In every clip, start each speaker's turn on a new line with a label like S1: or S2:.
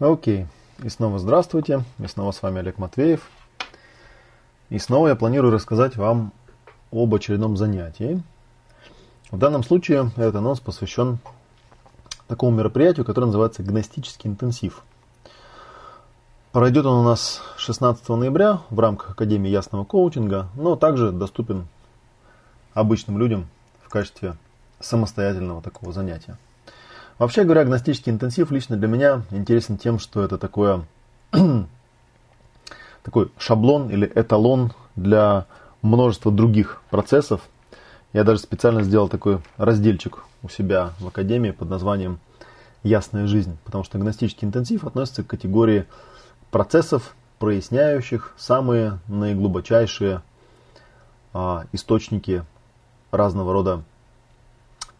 S1: Окей. И снова здравствуйте. И снова с вами Олег Матвеев. И снова я планирую рассказать вам об очередном занятии. В данном случае этот анонс посвящен такому мероприятию, которое называется гностический интенсив. Пройдет он у нас 16 ноября в рамках Академии Ясного Коучинга, но также доступен обычным людям в качестве самостоятельного такого занятия. Вообще говоря, гностический интенсив лично для меня интересен тем, что это такое, такой шаблон или эталон для множества других процессов. Я даже специально сделал такой разделчик у себя в академии под названием «Ясная жизнь», потому что гностический интенсив относится к категории процессов, проясняющих самые наиглубочайшие а, источники разного рода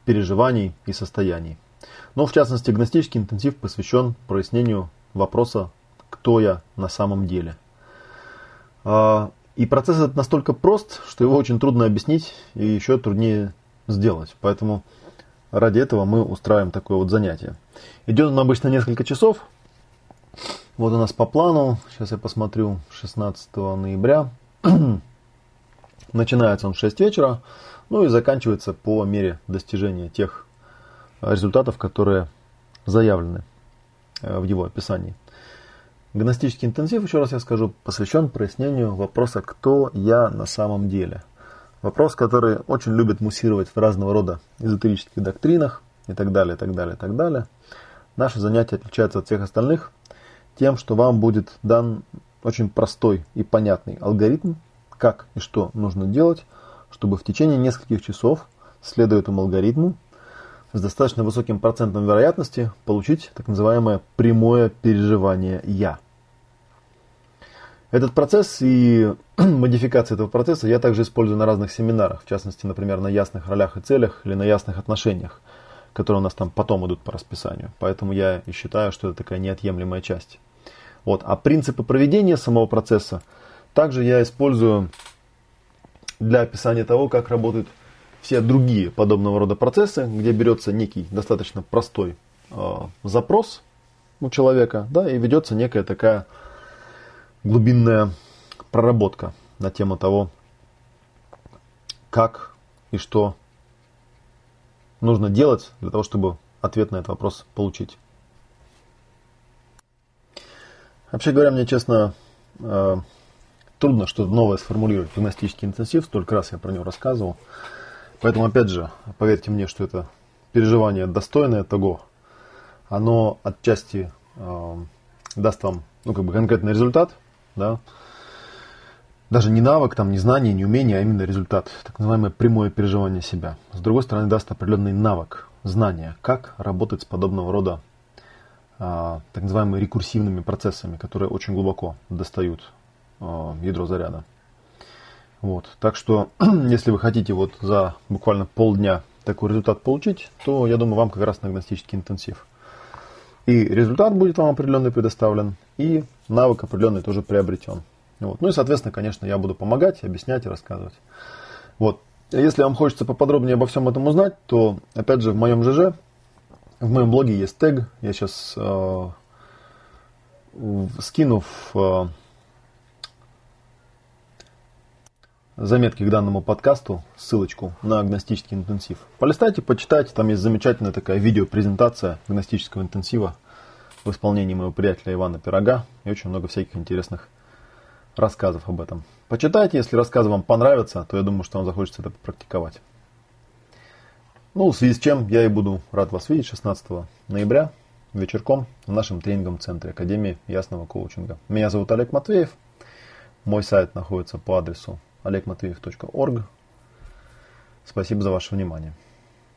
S1: переживаний и состояний. Но в частности, гностический интенсив посвящен прояснению вопроса «Кто я на самом деле?». А, и процесс этот настолько прост, что его очень трудно объяснить и еще труднее сделать. Поэтому ради этого мы устраиваем такое вот занятие. Идет он обычно несколько часов. Вот у нас по плану, сейчас я посмотрю, 16 ноября. Начинается он в 6 вечера, ну и заканчивается по мере достижения тех результатов, которые заявлены э, в его описании. Гностический интенсив, еще раз я скажу, посвящен прояснению вопроса «Кто я на самом деле?». Вопрос, который очень любят муссировать в разного рода эзотерических доктринах и так далее, и так далее, и так далее. Наше занятие отличается от всех остальных тем, что вам будет дан очень простой и понятный алгоритм, как и что нужно делать, чтобы в течение нескольких часов, следуя этому алгоритму, с достаточно высоким процентом вероятности получить так называемое прямое переживание «я». Этот процесс и модификация этого процесса я также использую на разных семинарах, в частности, например, на ясных ролях и целях или на ясных отношениях, которые у нас там потом идут по расписанию. Поэтому я и считаю, что это такая неотъемлемая часть. Вот. А принципы проведения самого процесса также я использую для описания того, как работают все другие подобного рода процессы, где берется некий достаточно простой э, запрос у человека, да, и ведется некая такая глубинная проработка на тему того, как и что нужно делать для того, чтобы ответ на этот вопрос получить. Вообще говоря, мне честно э, трудно что-то новое сформулировать. Гимнастический интенсив, столько раз я про него рассказывал. Поэтому, опять же, поверьте мне, что это переживание достойное того. Оно отчасти э, даст вам ну, как бы конкретный результат, да, даже не навык, там, не знание, не умение, а именно результат, так называемое прямое переживание себя. С другой стороны, даст определенный навык, знание, как работать с подобного рода а, так называемыми рекурсивными процессами, которые очень глубоко достают а, ядро заряда. Вот. Так что, если вы хотите вот за буквально полдня такой результат получить, то я думаю, вам как раз на интенсив. И результат будет вам определенный предоставлен, и навык определенный тоже приобретен. Вот. Ну и, соответственно, конечно, я буду помогать, объяснять и рассказывать. Вот. Если вам хочется поподробнее обо всем этом узнать, то, опять же, в моем ЖЖ, в моем блоге есть тег. Я сейчас э, скину в заметки к данному подкасту, ссылочку на гностический интенсив. Полистайте, почитайте, там есть замечательная такая видеопрезентация гностического интенсива в исполнении моего приятеля Ивана Пирога и очень много всяких интересных рассказов об этом. Почитайте, если рассказы вам понравятся, то я думаю, что вам захочется это практиковать. Ну, в связи с чем я и буду рад вас видеть 16 ноября вечерком в нашем тренинговом центре Академии Ясного Коучинга. Меня зовут Олег Матвеев. Мой сайт находится по адресу олегматвеев.орг. Спасибо за ваше внимание.